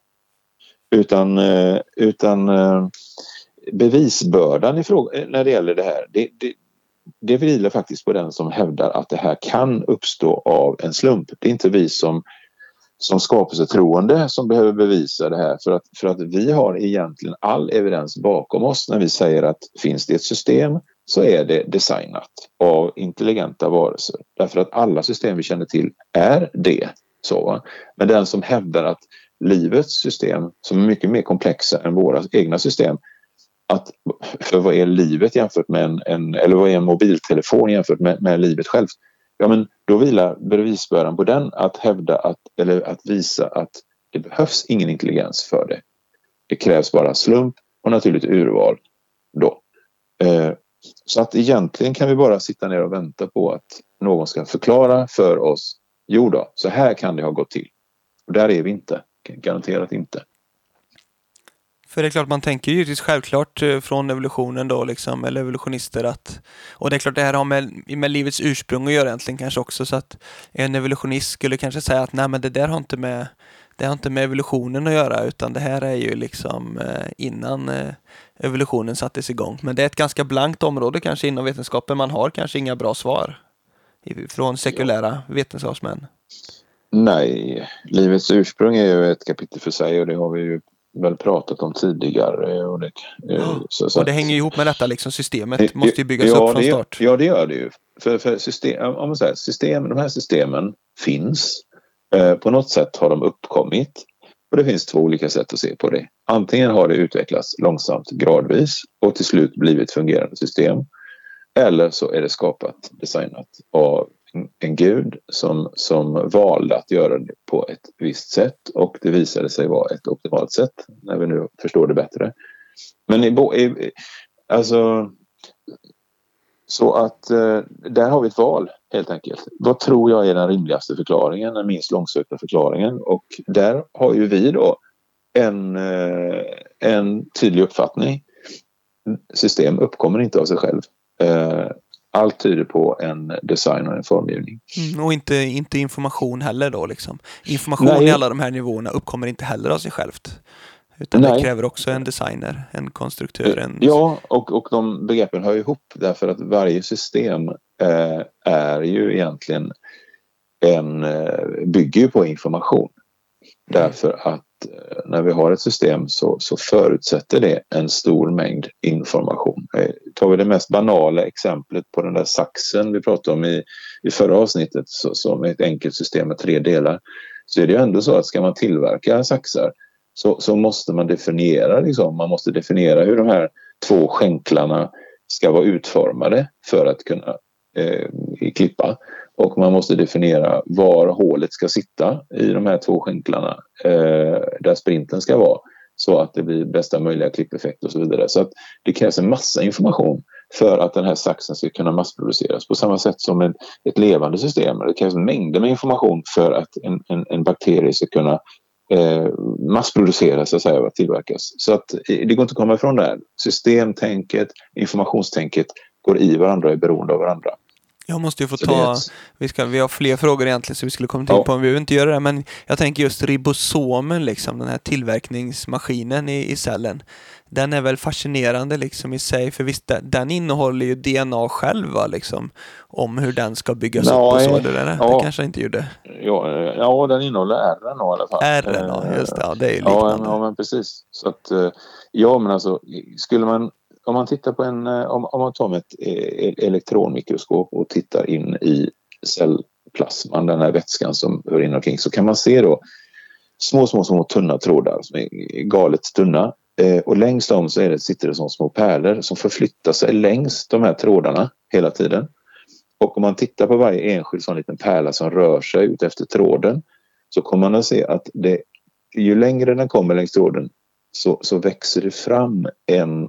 Utan, eh, utan eh, bevisbördan i fråga, eh, när det gäller det här, det, det, det vilar faktiskt på den som hävdar att det här kan uppstå av en slump. Det är inte vi som, som skapelsetroende som behöver bevisa det här för att, för att vi har egentligen all evidens bakom oss när vi säger att finns det ett system så är det designat av intelligenta varelser. Därför att alla system vi känner till är det. Så, Men den som hävdar att livets system, som är mycket mer komplexa än våra egna system, att, för vad är livet jämfört med en, en eller vad är en mobiltelefon jämfört med, med livet självt? Ja, men då vilar bevisbördan på den att hävda att, eller att visa att det behövs ingen intelligens för det. Det krävs bara slump och naturligt urval då. Eh, så att egentligen kan vi bara sitta ner och vänta på att någon ska förklara för oss. Jo då, så här kan det ha gått till. Och där är vi inte. Garanterat inte. För det är klart, man tänker ju självklart eh, från evolutionen då, liksom, eller evolutionister att... Och det är klart, det här har med, med livets ursprung att göra egentligen kanske också, så att en evolutionist skulle kanske säga att nej men det där har inte med, det har inte med evolutionen att göra, utan det här är ju liksom eh, innan eh, evolutionen sattes igång. Men det är ett ganska blankt område kanske inom vetenskapen, man har kanske inga bra svar från sekulära vetenskapsmän. Nej, livets ursprung är ju ett kapitel för sig och det har vi ju väl pratat om tidigare. Och det, oh, så, så och det hänger ihop med detta, liksom systemet det, måste ju byggas ja, upp från start. Ja, det gör det ju. För, för system, om man säger, system, de här systemen finns. Eh, på något sätt har de uppkommit. Och det finns två olika sätt att se på det. Antingen har det utvecklats långsamt gradvis och till slut blivit fungerande system. Eller så är det skapat, designat av en gud som, som valde att göra det på ett visst sätt och det visade sig vara ett optimalt sätt när vi nu förstår det bättre. Men i, i, alltså så att eh, där har vi ett val helt enkelt. Vad tror jag är den rimligaste förklaringen, den minst långsökta förklaringen och där har ju vi då en, eh, en tydlig uppfattning. System uppkommer inte av sig själv. Eh, allt tyder på en design och en formgivning. Mm, och inte, inte information heller då liksom. Information Nej. i alla de här nivåerna uppkommer inte heller av sig självt. Utan Nej. det kräver också en designer, en konstruktör. En... Ja, och, och de begreppen hör ihop därför att varje system eh, är ju egentligen en, eh, bygger ju på information. Mm. Därför att Eh, när vi har ett system så, så förutsätter det en stor mängd information. Eh, tar vi det mest banala exemplet på den där saxen vi pratade om i, i förra avsnittet så, som ett enkelt system med tre delar så är det ju ändå så att ska man tillverka saxar så, så måste man definiera liksom, man måste definiera hur de här två skänklarna ska vara utformade för att kunna eh, klippa. Och man måste definiera var hålet ska sitta i de här två skinklarna eh, där sprinten ska vara så att det blir bästa möjliga klippeffekt och så vidare. Så att det krävs en massa information för att den här saxen ska kunna massproduceras på samma sätt som ett, ett levande system. Det krävs mängder med information för att en, en, en bakterie ska kunna eh, massproduceras, så att säga, och tillverkas. Så att eh, det går inte att komma ifrån det här. Systemtänket, informationstänket går i varandra och är beroende av varandra. Jag måste ju få så ta, vi, ska, vi har fler frågor egentligen så vi skulle komma in ja. på, men vi behöver inte göra det. Men jag tänker just ribosomen, liksom, den här tillverkningsmaskinen i, i cellen. Den är väl fascinerande liksom i sig, för visst, den innehåller ju DNA själv, va, liksom, om hur den ska byggas Nej, upp och så. Det, där. Ja. det kanske inte gjorde. Ja, ja, den innehåller RNA i alla fall. RNA, just det. Ja, det är ju liknande. Ja, men precis. Så att, eh, ja, men alltså, skulle man om man tittar på en, eh, om, om man tar med ett eh, elektronmikroskop och tittar in i cellplasman, den här vätskan som hör in omkring, så kan man se då små, små, små tunna trådar som är galet tunna. Eh, och längst dem så är det, sitter det som små pärlor som förflyttar sig längs de här trådarna hela tiden. Och om man tittar på varje enskild sån liten pärla som rör sig ut efter tråden så kommer man att se att det, ju längre den kommer längs tråden så, så växer det fram en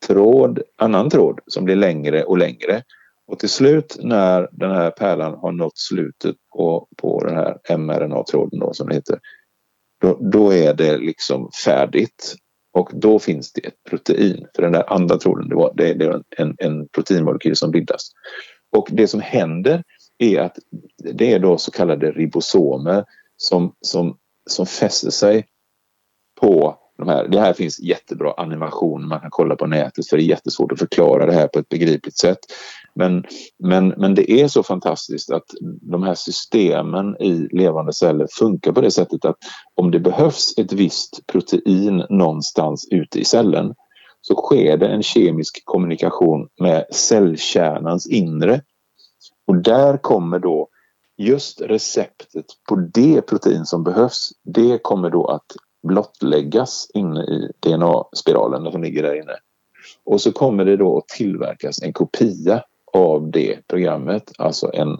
tråd, annan tråd som blir längre och längre. Och till slut när den här pärlan har nått slutet på, på den här mRNA-tråden då, som det heter, då, då är det liksom färdigt. Och då finns det ett protein. För den där andra tråden, det, var, det, det är en, en proteinmolekyl som bildas. Och det som händer är att det är då så kallade ribosomer som, som, som fäster sig på de här, det här finns jättebra animation man kan kolla på nätet för det är jättesvårt att förklara det här på ett begripligt sätt. Men, men, men det är så fantastiskt att de här systemen i levande celler funkar på det sättet att om det behövs ett visst protein någonstans ute i cellen så sker det en kemisk kommunikation med cellkärnans inre. Och där kommer då just receptet på det protein som behövs, det kommer då att blottläggas inne i DNA-spiralen som ligger där inne. Och så kommer det då att tillverkas en kopia av det programmet, alltså en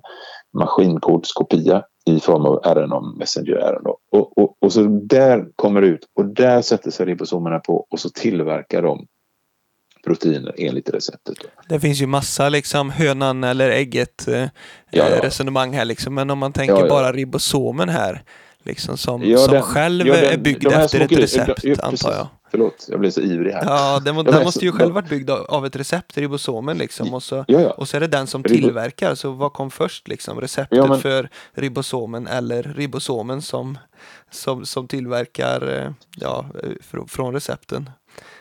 maskinkodskopia i form av RNA, messenger RNA. Och, och, och så där kommer det ut och där sätter sig ribosomerna på och så tillverkar de proteiner enligt receptet. Det finns ju massa liksom hönan eller ägget eh, ja, ja. resonemang här liksom. Men om man tänker ja, bara ribosomen här liksom, som, ja, som själv ja, den, är byggd efter ett recept, ja, antar jag. Förlåt, jag blev så ivrig här. Ja, den, den måste ju själv varit byggd av ett recept, ribosomen liksom. Och så, ja, ja. och så är det den som tillverkar, så vad kom först liksom? Receptet ja, men... för ribosomen eller ribosomen som, som, som tillverkar eh, ja, från recepten?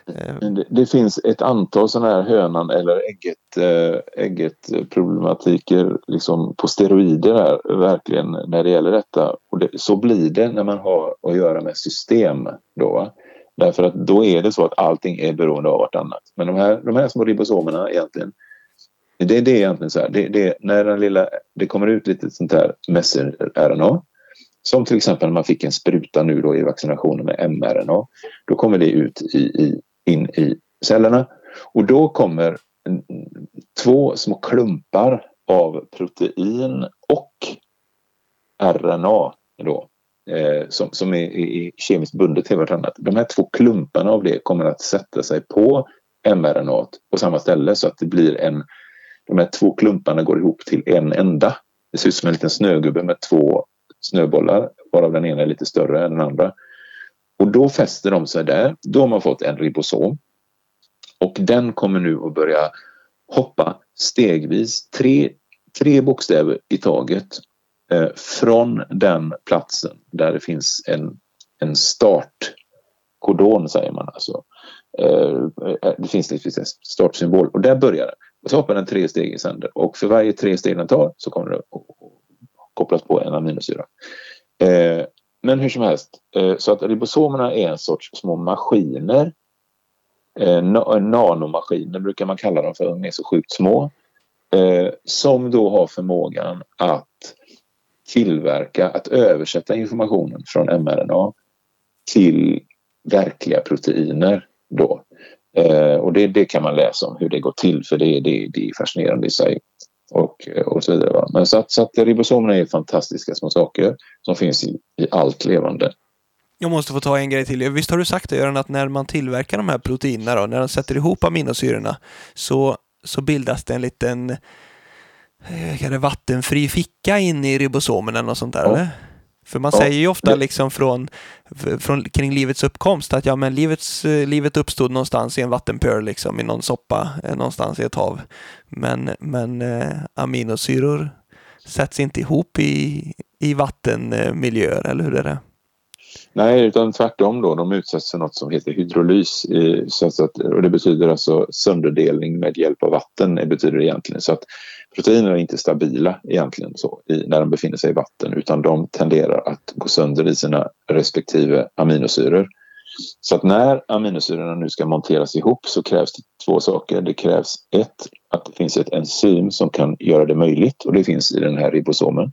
Eh, det, det, finns ett antal sådana här hönan eller ägget, eh, äh, ägget problematiker liksom på steroider här, verkligen när det gäller detta. Och det, så blir det när man har att göra med system. Då. Därför att då är det så att allting är beroende av vartannat. Men de här, de här små ribosomerna egentligen, det, det är egentligen så här, det, det, när den lilla, det kommer ut lite sånt här messer-RNA som till exempel när man fick en spruta nu då i vaccinationen med mRNA. Då kommer det ut i, i, in i cellerna och då kommer två små klumpar av protein och RNA då, eh, som, som är, är, kemiskt bundet till vartannat. De här två klumparna av det kommer att sätta sig på mRNA på samma ställe så att det blir en de här två klumparna går ihop till en enda. Det ser ut som en liten snögubbe med två snöbollar varav den ena är lite större än den andra. Och då fäster de sig där. Då har man fått en ribosom. Och den kommer nu att börja hoppa stegvis tre, tre bokstäver i taget eh, från den platsen där det finns en, en startkodon säger man alltså. Eh, eh det finns liksom en startsymbol och där börjar den. Och så hoppar den tre steg i sänder och för varje tre steg den tar så kommer det att kopplas på en aminosyra. Eh, men hur som helst, eh, så att ribosomerna är en sorts små maskiner. Eh, eh, nanomaskiner brukar man kalla dem för, de är så sjukt små. Som då har förmågan att tillverka, att översätta informationen från mRNA till verkliga proteiner då. Och det, det, kan man läsa om hur det går till för det, det, det är fascinerande i sig och, och så vidare. Va? Men så att, så att ribosomerna är fantastiska små saker som finns i, i allt levande. Jag måste få ta en grej till. Visst har du sagt det Göran, att när man tillverkar de här proteinerna, då, när de sätter ihop aminosyrorna, så, så bildas det en liten eh, det vattenfri ficka in i ribosomen eller något sånt där, ja. eller? För man ja. säger ju ofta liksom från, från, kring livets uppkomst att ja, men livets, livet uppstod någonstans i en vattenpöl, liksom, i någon soppa eh, någonstans i ett hav. Men, men eh, aminosyror sätts inte ihop i, i vattenmiljöer, eller hur är det? Nej, utan tvärtom då. De utsätts för något som heter hydrolys. Så att, och det betyder alltså sönderdelning med hjälp av vatten. Det betyder det egentligen. Så att proteiner är inte stabila egentligen så, i, när de befinner sig i vatten utan de tenderar att gå sönder i sina respektive aminosyror. Så att när aminosyrorna nu ska monteras ihop så krävs det två saker. Det krävs ett, att det finns ett enzym som kan göra det möjligt och det finns i den här ribosomen.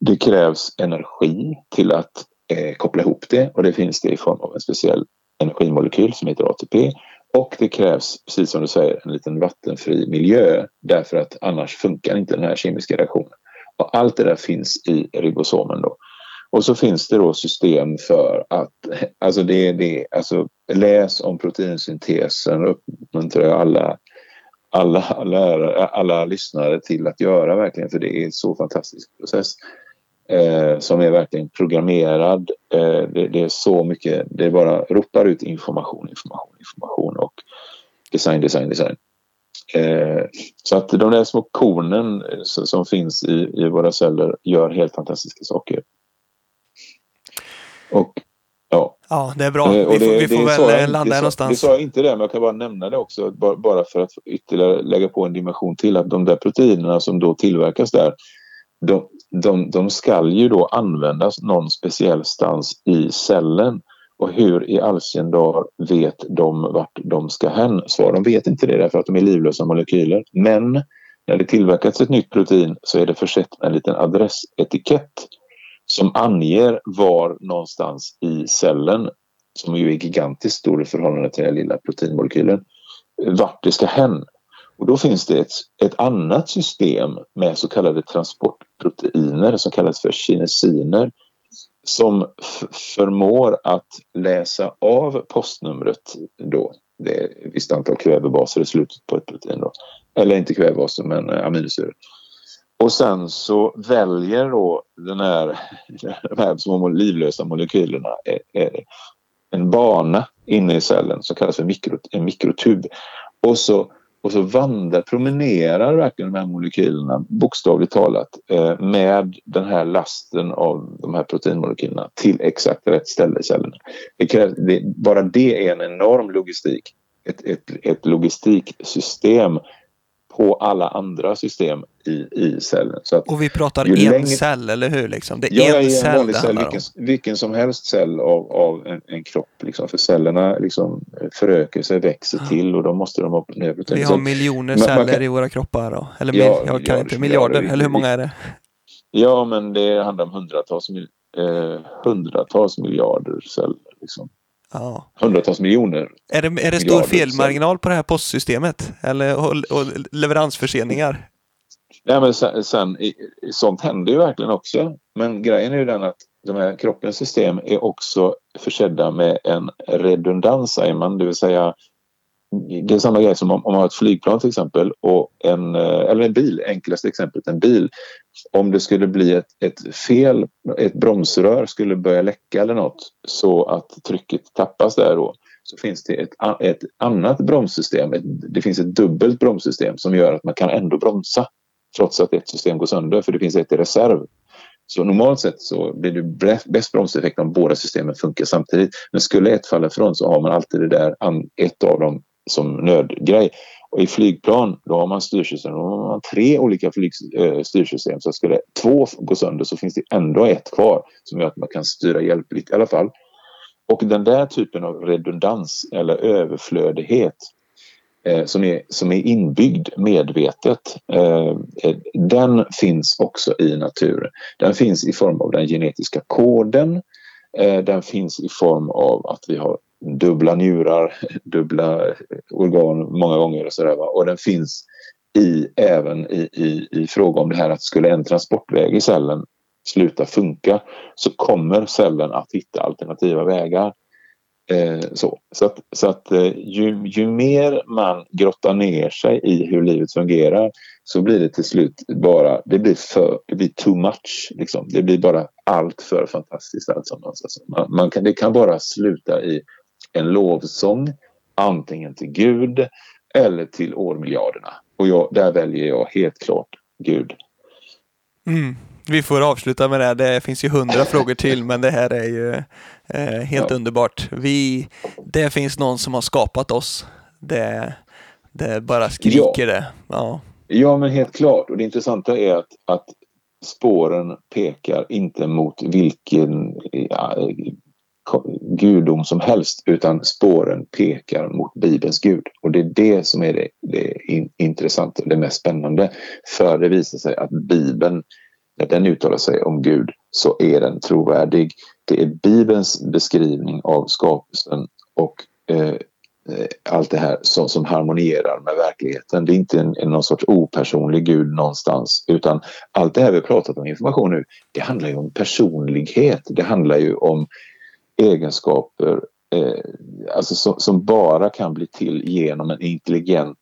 Det krävs energi till att eh, koppla ihop det och det finns det i form av en speciell energimolekyl som heter ATP och det krävs, precis som du säger, en liten vattenfri miljö därför att annars funkar inte den här kemiska reaktionen. Och allt det där finns i ribosomen då. Och så finns det då system för att, alltså det, det alltså läs om proteinsyntesen och uppmuntrar alla, alla, alla, alla lyssnare till att göra verkligen för det är en så fantastisk process eh, som är verkligen programmerad. Eh, det, det, är så mycket, det bara ropar ut information, information, information och design, design, design. Eh, så att de där små kornen som finns i, i våra celler gör helt fantastiska saker. Och ja. Ja, det är bra. Eh, vi får, det, vi får väl jag, landa det, någonstans. Det sa jag inte det, men jag kan bara nämna det också. Bara för att ytterligare lägga på en dimension till. Att de där proteinerna som då tillverkas där. De, de, de ska ju då användas någon speciell stans i cellen. Och hur i all sin dar vet de vart de ska hän? Svar, de vet inte det därför att de är livlösa molekyler. Men när det tillverkats ett nytt protein så är det försett med en liten adressetikett som anger var någonstans i cellen, som ju är gigantiskt stor i förhållande till den lilla proteinmolekylen, vart det ska hän. Och då finns det ett, ett annat system med så kallade transportproteiner som kallas för kinesiner som förmår att läsa av postnumret då. Det är ett visst antal kvävebaser i slutet på ett protein då. Eller inte kvävebaser men eh, aminosyror. Och sen så väljer då den här, de här små livlösa molekylerna eh, eh, en bana inne i cellen som kallas för en mikrotub. Och så och så vandrar, promenerar verkligen de här molekylerna bokstavligt talat eh, med den här lasten av de här proteinmolekylerna till exakt rätt ställe i cellerna. Det krävs, det, bara det är en enorm logistik. Ett, ett, ett logistiksystem på alla andra system i, i cellen. Så att och vi pratar en längre... cell, eller hur? Liksom? Det är ja, en cell det cell, vilken, vilken som helst cell av, av en, en kropp. Liksom. För cellerna liksom föröker sig, växer ja. till och då måste de ha Vi har miljoner men, celler kan... i våra kroppar då? Eller ja, jag kan inte, miljarder, miljarder, eller hur många är det? Ja, men det handlar om hundratals, eh, hundratals miljarder celler. Liksom. Ja. Hundratals miljoner. Är det, är det stor felmarginal på det här postsystemet? Eller och, och leveransförseningar? Nej, men sen, sen, sånt händer ju verkligen också. Men grejen är ju den att de här kroppens system är också försedda med en redundans, säger man, det vill säga det är samma grej som om, om man har ett flygplan till exempel och en, eh, eller en bil, enklaste exemplet en bil. Om det skulle bli ett, ett fel, ett bromsrör skulle börja läcka eller något så att trycket tappas där då så finns det ett, ett annat bromssystem, ett, det finns ett dubbelt bromssystem som gör att man kan ändå bromsa trots att ett system går sönder för det finns ett i reserv. Så normalt sett så blir det bäst bromseffekt om båda systemen funkar samtidigt. Men skulle ett falla ifrån så har man alltid det där, ett av dem som nödgrej. Och i flygplan då har man styrsystem, då har man tre olika flyg, eh, styrsystem. Så skulle två gå sönder så finns det ändå ett kvar som gör att man kan styra hjälpligt i alla fall. Och den där typen av redundans eller överflödighet eh, som, är, som är inbyggd medvetet, eh, eh den finns också i naturen. Den finns i form av den genetiska koden. Eh, den finns i form av att vi har dubbla njurar, dubbla eh, organ många gånger och sådär. Och den finns i, även i, i, i fråga om det här att skulle en transportväg i cellen sluta funka så kommer cellen att hitta alternativa vägar. Eh, så så att, så att eh, ju, ju mer man grottar ner sig i hur livet fungerar så blir det till slut bara, det blir för, det blir too much. Liksom. Det blir bara allt för fantastiskt. Alltså. Man, man kan, det kan bara sluta i en lovsång antingen till Gud eller till årmiljarderna. Och jag, där väljer jag helt klart Gud. Mm. Vi får avsluta med det. Det finns ju hundra frågor till, men det här är ju eh, helt ja. underbart. Vi, det finns någon som har skapat oss. Det, det bara skriker ja. det. Ja. ja, men helt klart. Och det intressanta är att, att spåren pekar inte mot vilken ja, gudom som helst utan spåren pekar mot Bibelns Gud. Och det är det som är det, det intressanta och det mest spännande. För det visar sig att Bibeln, när den uttalar sig om Gud så är den trovärdig. Det är Bibelns beskrivning av skapelsen och eh, eh allt det här som, som harmonierar med verkligheten. Det är inte en, en, någon sorts opersonlig gud någonstans utan allt det här vi pratat om information nu det handlar ju om personlighet. Det handlar ju om egenskaper eh, alltså som, som, bara kan bli till genom en intelligent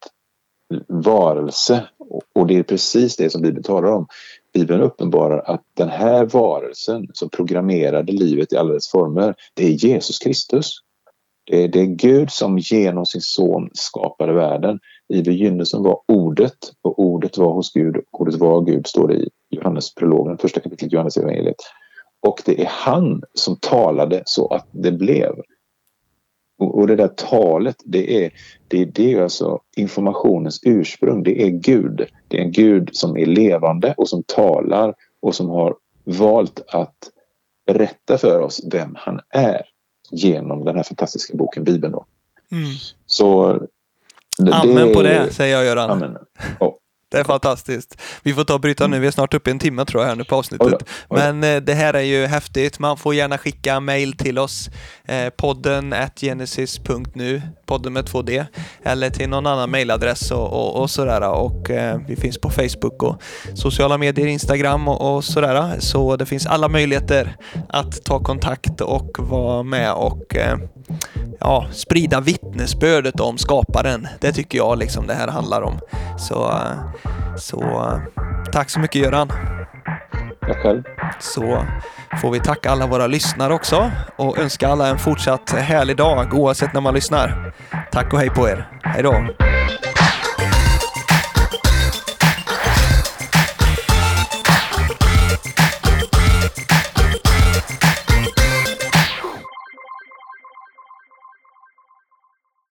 varelse. Och det är precis det som Bibeln talar om. Bibeln uppenbarar att den här varelsen som programmerade livet i alla dess former, det är Jesus Kristus. Det är, det är Gud som genom sin son skapade världen. I begynnelsen var ordet och ordet var hos Gud. och Ordet var Gud står det i Johannes prologen, första kapitlet Johannes evangeliet. Och det är han som talade så att det blev. Och, och det där talet, det är, det är det alltså informationens ursprung. Det är Gud. Det är en Gud som är levande och som talar och som har valt att berätta för oss vem han är genom den här fantastiska boken Bibeln. Då. Mm. Så det, Amen på det, säger jag Göran. Amen. Oh. Det är fantastiskt. Vi får ta och bryta nu. Vi är snart uppe i en timme tror jag här nu på avsnittet. Oj, oj. Men eh, det här är ju häftigt. Man får gärna skicka mail till oss. Eh, podden genesis.nu, podden med 2D. Eller till någon annan mailadress och, och, och sådär. Och eh, vi finns på Facebook och sociala medier, Instagram och, och sådär. Så det finns alla möjligheter att ta kontakt och vara med och eh, ja, sprida vittnesbördet om skaparen. Det tycker jag liksom det här handlar om. Så, så tack så mycket Göran. Tack själv. Så får vi tacka alla våra lyssnare också och önska alla en fortsatt härlig dag oavsett när man lyssnar. Tack och hej på er. Hej då.